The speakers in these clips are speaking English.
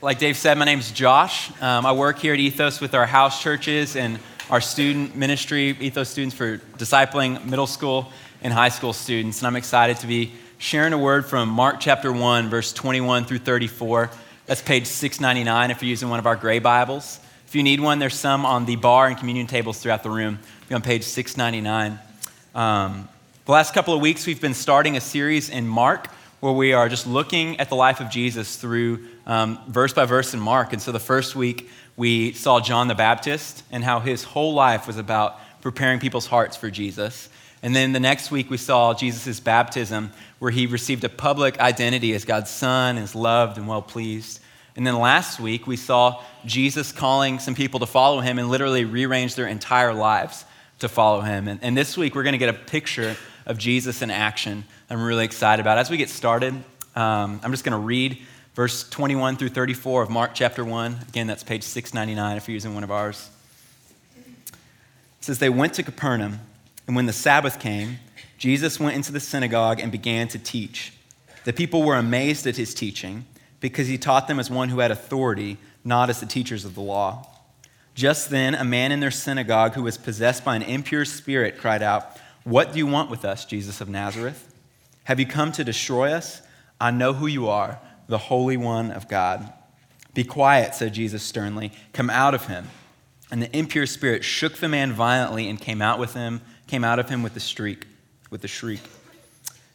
like Dave said, my name is Josh. Um, I work here at Ethos with our house churches and our student ministry, Ethos students for discipling middle school and high school students. And I'm excited to be sharing a word from Mark chapter 1, verse 21 through 34. That's page 699 if you're using one of our gray Bibles. If you need one, there's some on the bar and communion tables throughout the room. Be on page 699. Um, the last couple of weeks, we've been starting a series in Mark where we are just looking at the life of Jesus through um, verse by verse in Mark. And so the first week, we saw John the Baptist and how his whole life was about preparing people's hearts for Jesus. And then the next week, we saw Jesus' baptism, where he received a public identity as God's son, is loved and well pleased. And then last week, we saw Jesus calling some people to follow him and literally rearrange their entire lives to follow him. And, and this week, we're going to get a picture of Jesus in action I'm really excited about. As we get started, um, I'm just going to read verse 21 through 34 of Mark chapter 1. Again, that's page 699 if you're using one of ours. It says, They went to Capernaum, and when the Sabbath came, Jesus went into the synagogue and began to teach. The people were amazed at his teaching because he taught them as one who had authority, not as the teachers of the law. Just then, a man in their synagogue who was possessed by an impure spirit cried out, What do you want with us, Jesus of Nazareth? Have you come to destroy us? I know who you are, the Holy One of God. Be quiet, said Jesus sternly. Come out of him. And the impure spirit shook the man violently and came out with him, came out of him with a shriek, with a shriek.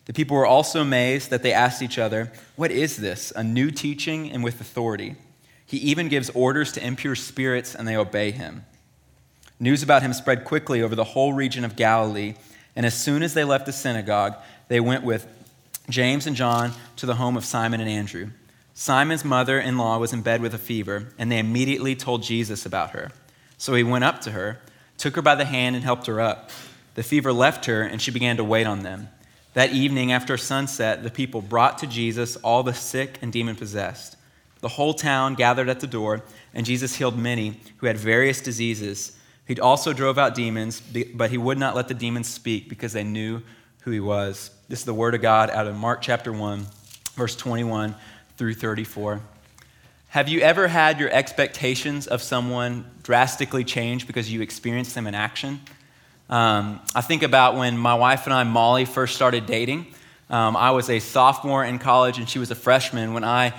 The people were also amazed that they asked each other, What is this? A new teaching and with authority. He even gives orders to impure spirits, and they obey him. News about him spread quickly over the whole region of Galilee, and as soon as they left the synagogue, they went with James and John to the home of Simon and Andrew. Simon's mother in law was in bed with a fever, and they immediately told Jesus about her. So he went up to her, took her by the hand, and helped her up. The fever left her, and she began to wait on them. That evening, after sunset, the people brought to Jesus all the sick and demon possessed. The whole town gathered at the door, and Jesus healed many who had various diseases. He also drove out demons, but he would not let the demons speak because they knew who he was. This is the word of God out of Mark chapter 1, verse 21 through 34. Have you ever had your expectations of someone drastically change because you experienced them in action? Um, I think about when my wife and I, Molly, first started dating. Um, I was a sophomore in college and she was a freshman when I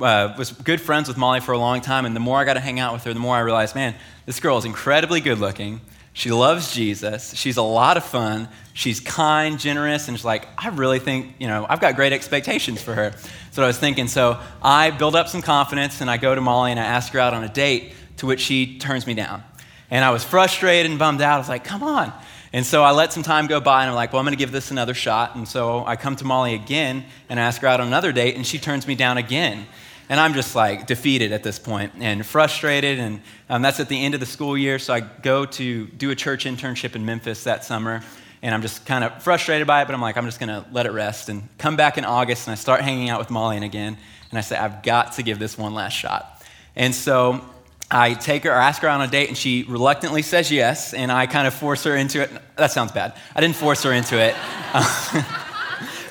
uh, was good friends with Molly for a long time. And the more I got to hang out with her, the more I realized, man, this girl is incredibly good looking. She loves Jesus. She's a lot of fun. She's kind, generous, and she's like, I really think, you know, I've got great expectations for her. What I was thinking. So I build up some confidence and I go to Molly and I ask her out on a date, to which she turns me down. And I was frustrated and bummed out. I was like, come on. And so I let some time go by and I'm like, well, I'm going to give this another shot. And so I come to Molly again and ask her out on another date, and she turns me down again. And I'm just like defeated at this point and frustrated. And um, that's at the end of the school year. So I go to do a church internship in Memphis that summer. And I'm just kind of frustrated by it, but I'm like, I'm just going to let it rest and come back in August and I start hanging out with Molly again. And I say, I've got to give this one last shot. And so I take her or ask her on a date, and she reluctantly says yes. And I kind of force her into it. That sounds bad. I didn't force her into it.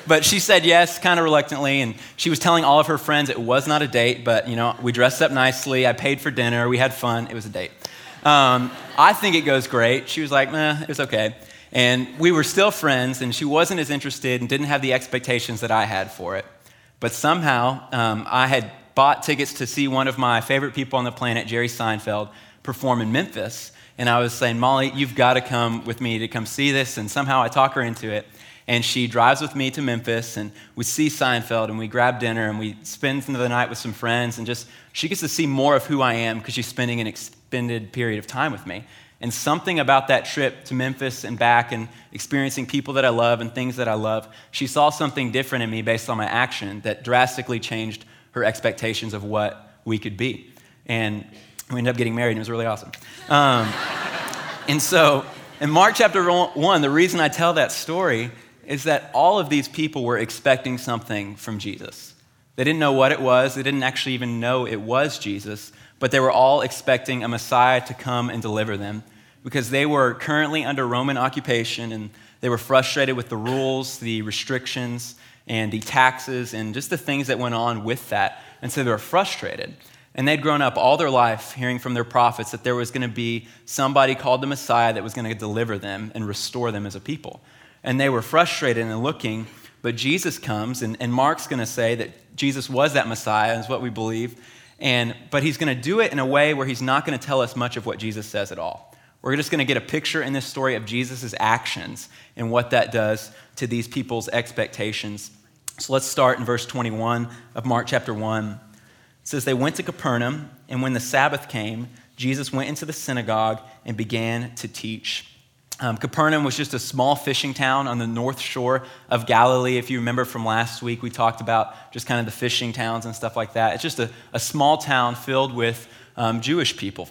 but she said yes, kind of reluctantly, and she was telling all of her friends it was not a date, but you know, we dressed up nicely, I paid for dinner, we had fun, it was a date. Um, I think it goes great. She was like, meh, it was okay. And we were still friends, and she wasn't as interested and didn't have the expectations that I had for it. But somehow, um, I had bought tickets to see one of my favorite people on the planet, Jerry Seinfeld, perform in Memphis. And I was saying, Molly, you've got to come with me to come see this. And somehow I talk her into it and she drives with me to Memphis, and we see Seinfeld, and we grab dinner, and we spend the night with some friends, and just she gets to see more of who I am because she's spending an extended period of time with me. And something about that trip to Memphis and back, and experiencing people that I love and things that I love, she saw something different in me based on my action that drastically changed her expectations of what we could be. And we ended up getting married, and it was really awesome. Um, and so, in Mark chapter 1, the reason I tell that story is that all of these people were expecting something from Jesus. They didn't know what it was, they didn't actually even know it was Jesus, but they were all expecting a Messiah to come and deliver them because they were currently under Roman occupation and they were frustrated with the rules, the restrictions, and the taxes, and just the things that went on with that. And so they were frustrated. And they'd grown up all their life hearing from their prophets that there was going to be somebody called the Messiah that was going to deliver them and restore them as a people. And they were frustrated and looking, but Jesus comes, and, and Mark's going to say that Jesus was that Messiah, is what we believe. And, but he's going to do it in a way where he's not going to tell us much of what Jesus says at all. We're just going to get a picture in this story of Jesus' actions and what that does to these people's expectations. So let's start in verse 21 of Mark chapter 1. It says, They went to Capernaum, and when the Sabbath came, Jesus went into the synagogue and began to teach. Um, Capernaum was just a small fishing town on the north shore of Galilee. If you remember from last week, we talked about just kind of the fishing towns and stuff like that. It's just a, a small town filled with um, Jewish people.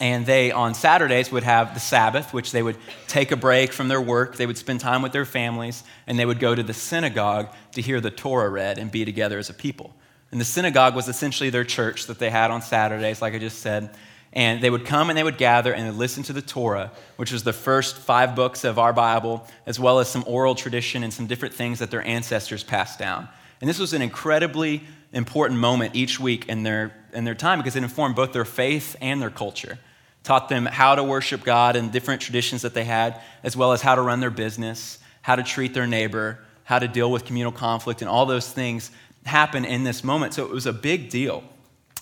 And they, on Saturdays, would have the Sabbath, which they would take a break from their work. They would spend time with their families, and they would go to the synagogue to hear the Torah read and be together as a people. And the synagogue was essentially their church that they had on Saturdays, like I just said. And they would come and they would gather and listen to the Torah, which was the first five books of our Bible, as well as some oral tradition and some different things that their ancestors passed down. And this was an incredibly important moment each week in their, in their time because it informed both their faith and their culture. Taught them how to worship God and different traditions that they had, as well as how to run their business, how to treat their neighbor, how to deal with communal conflict, and all those things happen in this moment. So it was a big deal.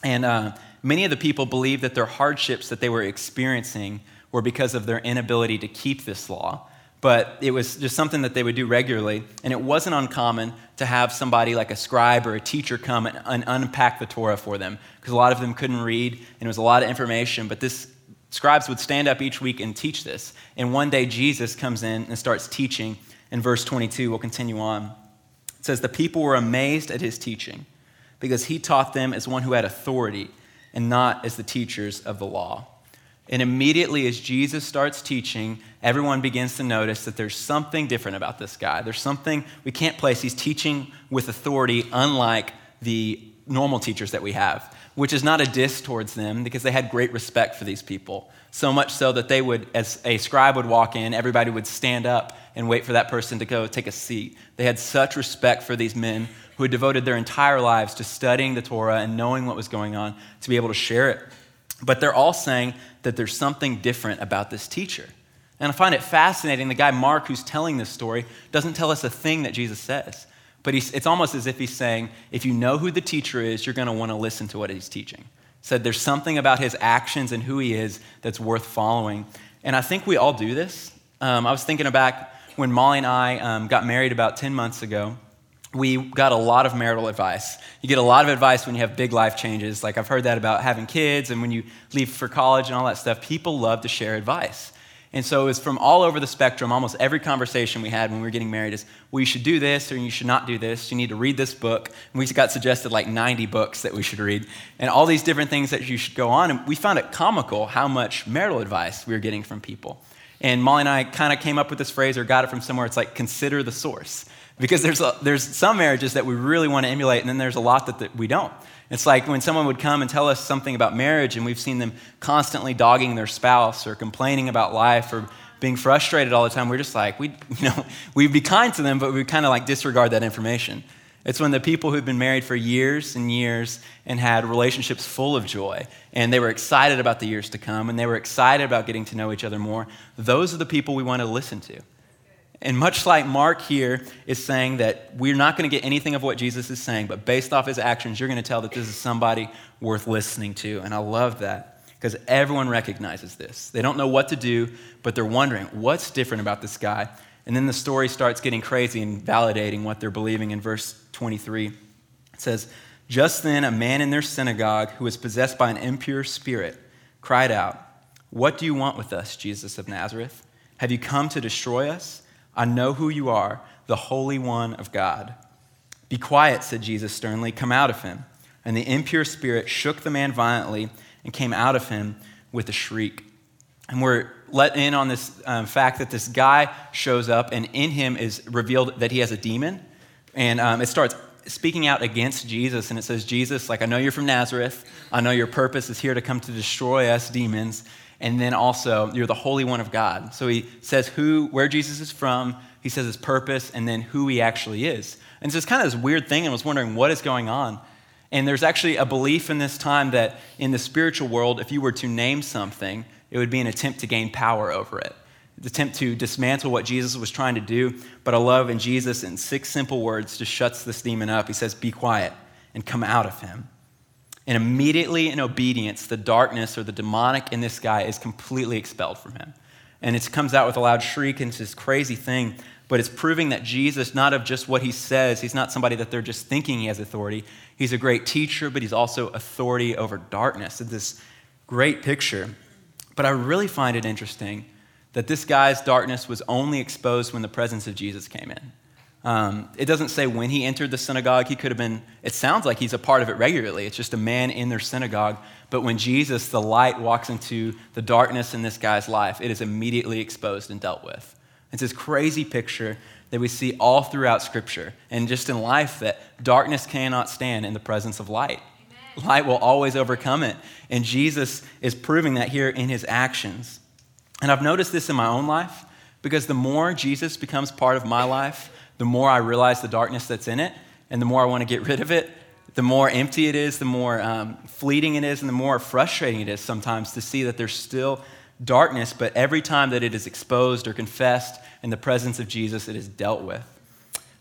And uh, many of the people believed that their hardships that they were experiencing were because of their inability to keep this law. But it was just something that they would do regularly. And it wasn't uncommon to have somebody like a scribe or a teacher come and, unpack the Torah for them, because a lot of them couldn't read, and it was a lot of information. But this scribes would stand up each week and teach this. And one day Jesus comes in and starts teaching. In verse 22, we'll continue on. It says, The people were amazed at his teaching because he taught them as one who had authority and not as the teachers of the law. And immediately, as Jesus starts teaching, everyone begins to notice that there's something different about this guy. There's something we can't place. He's teaching with authority, unlike the normal teachers that we have, which is not a diss towards them because they had great respect for these people. So much so that they would, as a scribe would walk in, everybody would stand up and wait for that person to go take a seat. They had such respect for these men who had devoted their entire lives to studying the Torah and knowing what was going on to be able to share it. But they're all saying that there's something different about this teacher. And I find it fascinating. The guy Mark, who's telling this story, doesn't tell us a thing that Jesus says. But it's almost as if he's saying, if you know who the teacher is, you're going to want to listen to what he's teaching. Said there's something about his actions and who he is that's worth following. And I think we all do this. Um, I was thinking back when Molly and I um, got married about 10 months ago. We got a lot of marital advice. You get a lot of advice when you have big life changes. Like I've heard that about having kids and when you leave for college and all that stuff. People love to share advice. And so it was from all over the spectrum. Almost every conversation we had when we were getting married is, well, you should do this or you should not do this. You need to read this book. And we got suggested like 90 books that we should read and all these different things that you should go on. And we found it comical how much marital advice we were getting from people. And Molly and I kind of came up with this phrase or got it from somewhere. It's like, consider the source. Because there's, a, there's some marriages that we really want to emulate, and then there's a lot that, that we don't. It's like when someone would come and tell us something about marriage, and we've seen them constantly dogging their spouse or complaining about life or being frustrated all the time. We're just like, we, you know, we'd be kind to them, but we kind of like disregard that information. It's when the people who've been married for years and years and had relationships full of joy, and they were excited about the years to come, and they were excited about getting to know each other more, those are the people we want to listen to. And much like Mark here is saying that we're not going to get anything of what Jesus is saying, but based off his actions, you're going to tell that this is somebody worth listening to. And I love that because everyone recognizes this. They don't know what to do, but they're wondering what's different about this guy. And then the story starts getting crazy and validating what they're believing in verse 23. It says, Just then, a man in their synagogue who was possessed by an impure spirit cried out, What do you want with us, Jesus of Nazareth? Have you come to destroy us? I know who you are, the Holy One of God. Be quiet, said Jesus sternly. Come out of him. And the impure spirit shook the man violently and came out of him with a shriek. And we're let in on this um, fact that this guy shows up, and in him is revealed that he has a demon. And um, it starts speaking out against Jesus, and it says, Jesus, like, I know you're from Nazareth. I know your purpose is here to come to destroy us demons and then also you're the Holy One of God. So he says who, where Jesus is from, he says his purpose, and then who he actually is. And so it's kind of this weird thing, and I was wondering what is going on. And there's actually a belief in this time that in the spiritual world, if you were to name something, it would be an attempt to gain power over it, an attempt to dismantle what Jesus was trying to do. But I love in Jesus, in six simple words, just shuts this demon up. He says, Be quiet and come out of him. And immediately in obedience, the darkness or the demonic in this guy is completely expelled from him. And it comes out with a loud shriek, and it's this crazy thing. But it's proving that Jesus, not of just what he says, he's not somebody that they're just thinking he has authority. He's a great teacher, but he's also authority over darkness. It's this great picture. But I really find it interesting that this guy's darkness was only exposed when the presence of Jesus came in. Um, it doesn't say when he entered the synagogue. He could have been, it sounds like he's a part of it regularly. It's just a man in their synagogue. But when Jesus, the light, walks into the darkness in this guy's life, it is immediately exposed and dealt with. It's this crazy picture that we see all throughout Scripture and just in life that darkness cannot stand in the presence of light. Light will always overcome it. And Jesus is proving that here in his actions. And I've noticed this in my own life because the more Jesus becomes part of my life, the more I realize the darkness that's in it, and the more I want to get rid of it, the more empty it is, the more um, fleeting it is, and the more frustrating it is sometimes to see that there's still darkness, but every time that it is exposed or confessed in the presence of Jesus, it is dealt with.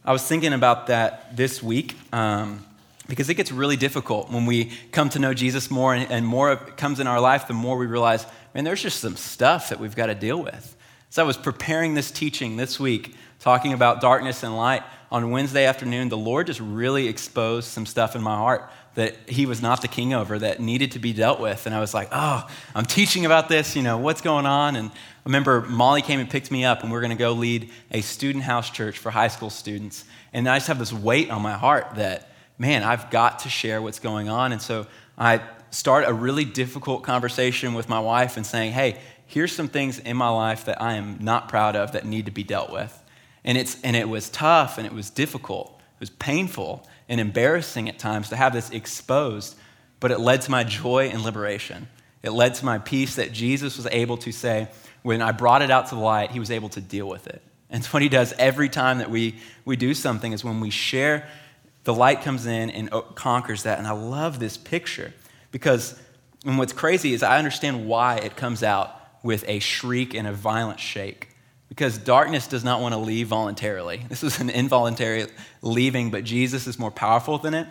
I was thinking about that this week um, because it gets really difficult when we come to know Jesus more and, and more comes in our life, the more we realize, man, there's just some stuff that we've got to deal with. So I was preparing this teaching this week talking about darkness and light on Wednesday afternoon, the Lord just really exposed some stuff in my heart that He was not the king over that needed to be dealt with. And I was like, oh, I'm teaching about this, you know, what's going on? And I remember Molly came and picked me up, and we are going to go lead a student house church for high school students. And I just have this weight on my heart that, man, I've got to share what's going on. And so I start a really difficult conversation with my wife and saying, hey, here's some things in my life that I am not proud of that need to be dealt with. And, it's, and it was tough and it was difficult. It was painful and embarrassing at times to have this exposed, but it led to my joy and liberation. It led to my peace that Jesus was able to say, when I brought it out to the light, he was able to deal with it. And it's what he does every time that we, we do something is when we share, the light comes in and oh, conquers that. And I love this picture because, and what's crazy is I understand why it comes out with a shriek and a violent shake because darkness does not want to leave voluntarily. This is an involuntary leaving, but Jesus is more powerful than it.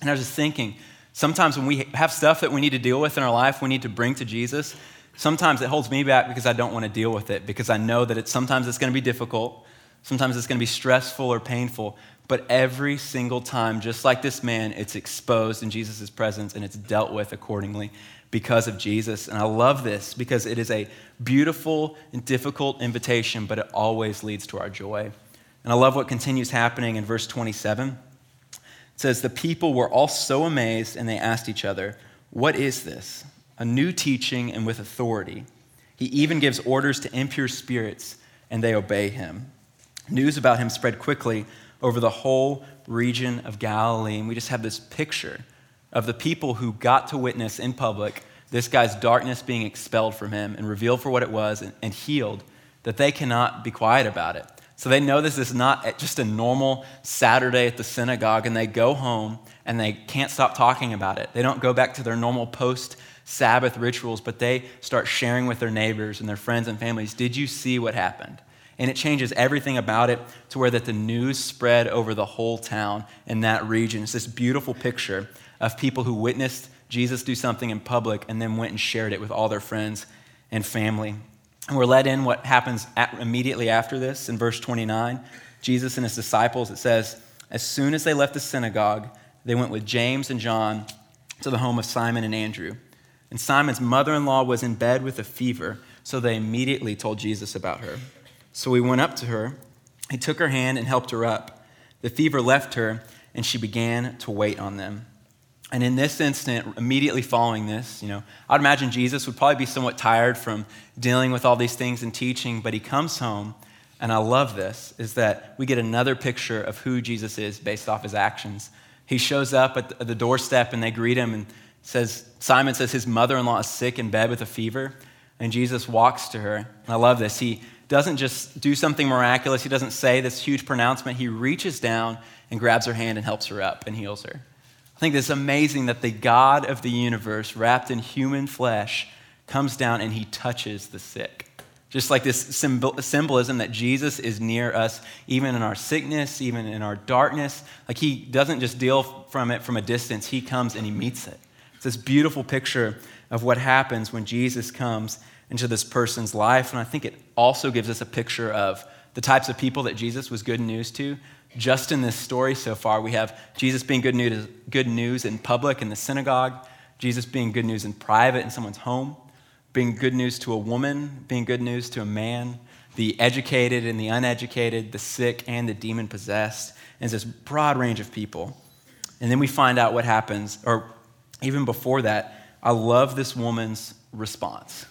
And I was just thinking, sometimes when we have stuff that we need to deal with in our life, we need to bring to Jesus. Sometimes it holds me back because I don't want to deal with it, because I know that it's, sometimes it's going to be difficult, sometimes it's going to be stressful or painful. But every single time, just like this man, it's exposed in Jesus' presence and it's dealt with accordingly because of Jesus. And I love this because it is a beautiful and difficult invitation, but it always leads to our joy. And I love what continues happening in verse 27. It says, The people were all so amazed and they asked each other, What is this? A new teaching and with authority. He even gives orders to impure spirits and they obey him. News about him spread quickly over the whole region of Galilee. And we just have this picture of the people who got to witness in public this guy's darkness being expelled from him and revealed for what it was and, and healed, that they cannot be quiet about it. So they know this is not just a normal Saturday at the synagogue, and they go home and they can't stop talking about it. They don't go back to their normal post Sabbath rituals, but they start sharing with their neighbors and their friends and families. Did you see what happened? And it changes everything about it to where that the news spread over the whole town in that region. It's this beautiful picture of people who witnessed Jesus do something in public and then went and shared it with all their friends and family. And we're led in what happens at, immediately after this in verse 29. Jesus and his disciples, it says, as soon as they left the synagogue, they went with James and John to the home of Simon and Andrew. And Simon's mother in law was in bed with a fever, so they immediately told Jesus about her. So he went up to her, he took her hand and helped her up. The fever left her, and she began to wait on them. And in this instant, immediately following this, you know, I'd imagine Jesus would probably be somewhat tired from dealing with all these things and teaching, but he comes home, and I love this, is that we get another picture of who Jesus is based off his actions. He shows up at the doorstep and they greet him and says, Simon says his mother-in-law is sick in bed with a fever, and Jesus walks to her. I love this. He doesn't just do something miraculous. He doesn't say this huge pronouncement. He reaches down and grabs her hand and helps her up and heals her. I think it's amazing that the God of the universe, wrapped in human flesh, comes down and he touches the sick. Just like this symbol, symbolism that Jesus is near us, even in our sickness, even in our darkness. Like he doesn't just deal from it from a distance, he comes and he meets it. It's this beautiful picture of what happens when Jesus comes into this person's life. And I think it also gives us a picture of the types of people that Jesus was good news to. Just in this story so far, we have Jesus being good news, good news in public in the synagogue, Jesus being good news in private in someone's home, being good news to a woman, being good news to a man, the educated and the uneducated, the sick and the demon possessed. And it's this broad range of people. And then we find out what happens, or even before that, I love this woman's response.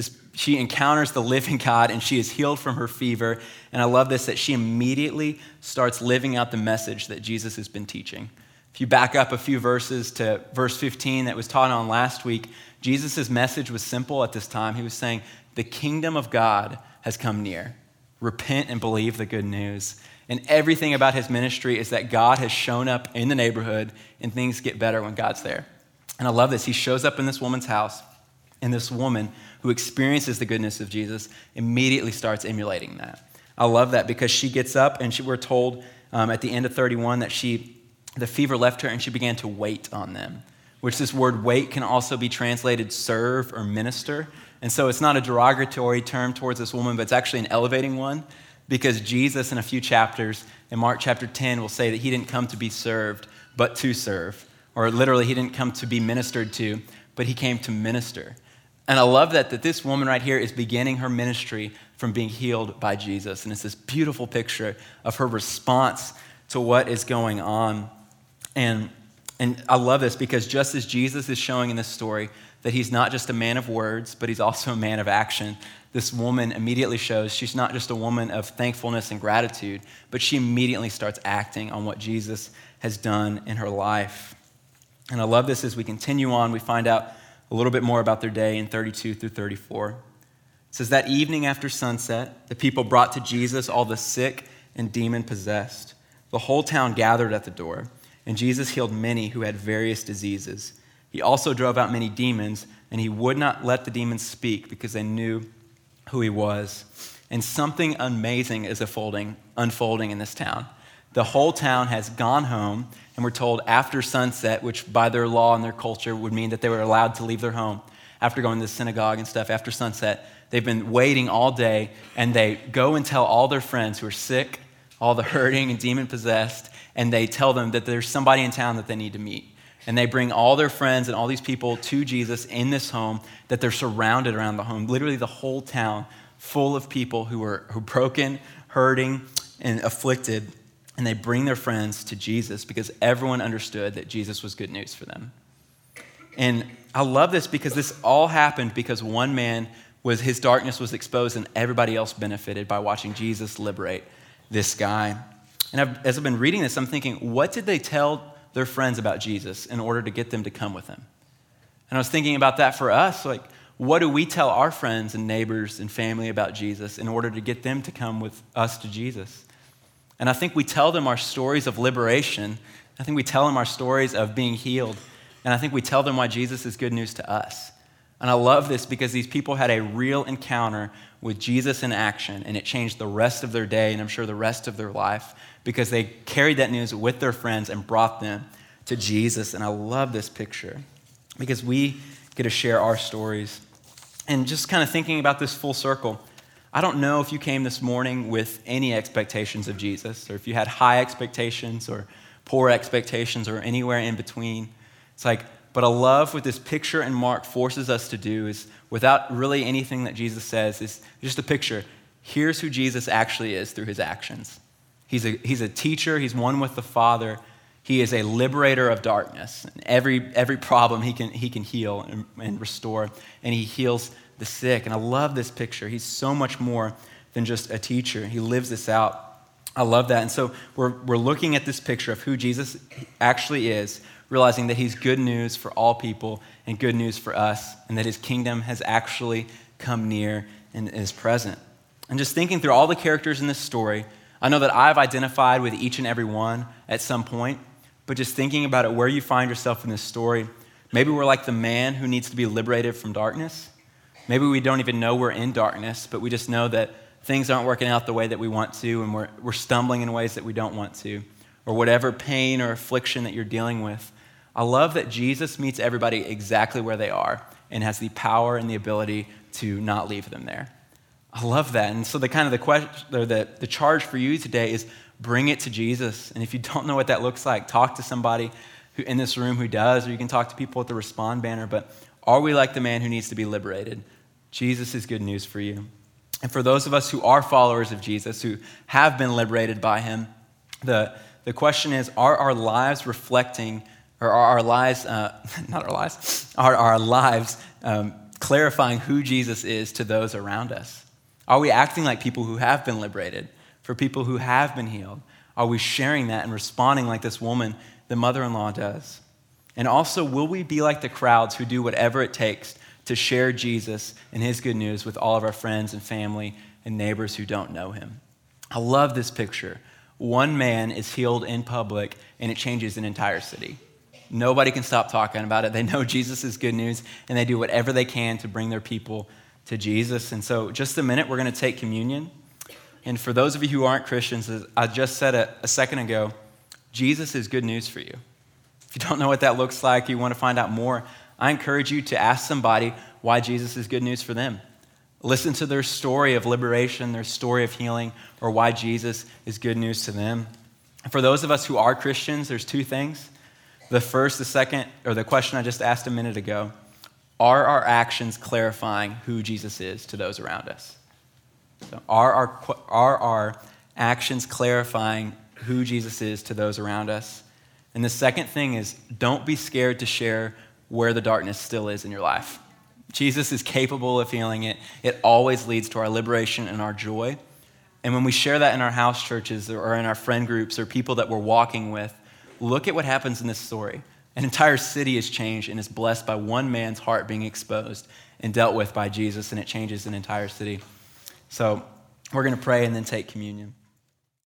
This, she encounters the living God and she is healed from her fever. And I love this that she immediately starts living out the message that Jesus has been teaching. If you back up a few verses to verse 15 that was taught on last week, Jesus' message was simple at this time. He was saying, The kingdom of God has come near. Repent and believe the good news. And everything about his ministry is that God has shown up in the neighborhood and things get better when God's there. And I love this. He shows up in this woman's house, and this woman who experiences the goodness of Jesus immediately starts emulating that. I love that because she gets up, and she, we're told um, at the end of 31 that she, the fever left her, and she began to wait on them, which this word wait can also be translated serve or minister. And so it's not a derogatory term towards this woman, but it's actually an elevating one because Jesus, in a few chapters, in Mark chapter 10, will say that he didn't come to be served, but to serve. Or literally, he didn't come to be ministered to, but he came to minister. And I love that, that this woman right here is beginning her ministry from being healed by Jesus. And it's this beautiful picture of her response to what is going on. And, and I love this because just as Jesus is showing in this story that he's not just a man of words, but he's also a man of action, this woman immediately shows she's not just a woman of thankfulness and gratitude, but she immediately starts acting on what Jesus has done in her life. And I love this as we continue on, we find out a little bit more about their day in 32 through 34. It says, That evening after sunset, the people brought to Jesus all the sick and demon possessed. The whole town gathered at the door, and Jesus healed many who had various diseases. He also drove out many demons, and he would not let the demons speak because they knew who he was. And something amazing is unfolding, unfolding in this town. The whole town has gone home, and we're told after sunset, which by their law and their culture would mean that they were allowed to leave their home after going to the synagogue and stuff after sunset. They've been waiting all day, and they go and tell all their friends who are sick, all the hurting and demon possessed, and they tell them that there's somebody in town that they need to meet. And they bring all their friends and all these people to Jesus in this home that they're surrounded around the home. Literally, the whole town full of people who are, who broken, hurting, and afflicted and they bring their friends to Jesus because everyone understood that Jesus was good news for them. And I love this because this all happened because one man was his darkness was exposed and everybody else benefited by watching Jesus liberate this guy. And I've, as I've been reading this, I'm thinking, what did they tell their friends about Jesus in order to get them to come with him? And I was thinking about that for us, like what do we tell our friends and neighbors and family about Jesus in order to get them to come with us to Jesus? And I think we tell them our stories of liberation. I think we tell them our stories of being healed. And I think we tell them why Jesus is good news to us. And I love this because these people had a real encounter with Jesus in action, and it changed the rest of their day, and I'm sure the rest of their life, because they carried that news with their friends and brought them to Jesus. And I love this picture because we get to share our stories. And just kind of thinking about this full circle, I don't know if you came this morning with any expectations of Jesus, or if you had high expectations or poor expectations or anywhere in between. It's like, but a love what this picture in Mark forces us to do is without really anything that Jesus says, is just a picture. Here's who Jesus actually is through his actions. He's a, he's a teacher, he's one with the Father. He is a liberator of darkness. And every, every problem he can, he can heal and, and restore, and he heals the sick. And I love this picture. He's so much more than just a teacher, he lives this out. I love that. And so we're, we're looking at this picture of who Jesus actually is, realizing that he's good news for all people and good news for us, and that his kingdom has actually come near and is present. And just thinking through all the characters in this story, I know that I've identified with each and every one at some point, but just thinking about it, where you find yourself in this story. Maybe we're like the man who needs to be liberated from darkness. Maybe we don't even know we're in darkness, but we just know that things aren't working out the way that we want to, and we're, we're stumbling in ways that we don't want to, or whatever pain or affliction that you're dealing with. I love that Jesus meets everybody exactly where they are and has the power and the ability to not leave them there. I love that. And so the kind of the question or the, the charge for you today is bring it to Jesus. And if you don't know what that looks like, talk to somebody who, in this room who does, or you can talk to people at the respond banner. But are we like the man who needs to be liberated? Jesus is good news for you. And for those of us who are followers of Jesus, who have been liberated by him, the, the question is are our lives reflecting, or are our lives, uh, not our lives, are our lives um, clarifying who Jesus is to those around us? Are we acting like people who have been liberated, for people who have been healed? Are we sharing that and responding like this woman, the mother in law, does? And also, will we be like the crowds who do whatever it takes to share Jesus and his good news with all of our friends and family and neighbors who don't know him? I love this picture. One man is healed in public, and it changes an entire city. Nobody can stop talking about it. They know Jesus is good news, and they do whatever they can to bring their people to Jesus. And so, just a minute, we're going to take communion. And for those of you who aren't Christians, as I just said a, a second ago, Jesus is good news for you. If you don't know what that looks like, you want to find out more, I encourage you to ask somebody why Jesus is good news for them. Listen to their story of liberation, their story of healing, or why Jesus is good news to them. For those of us who are Christians, there's two things. The first, the second, or the question I just asked a minute ago are our actions clarifying who Jesus is to those around us? So are our, are our actions clarifying who Jesus is to those around us? And the second thing is don't be scared to share where the darkness still is in your life. Jesus is capable of healing it. It always leads to our liberation and our joy. And when we share that in our house churches or in our friend groups or people that we're walking with, look at what happens in this story. An entire city is changed and is blessed by one man's heart being exposed and dealt with by Jesus, and it changes an entire city. So we're going to pray and then take communion.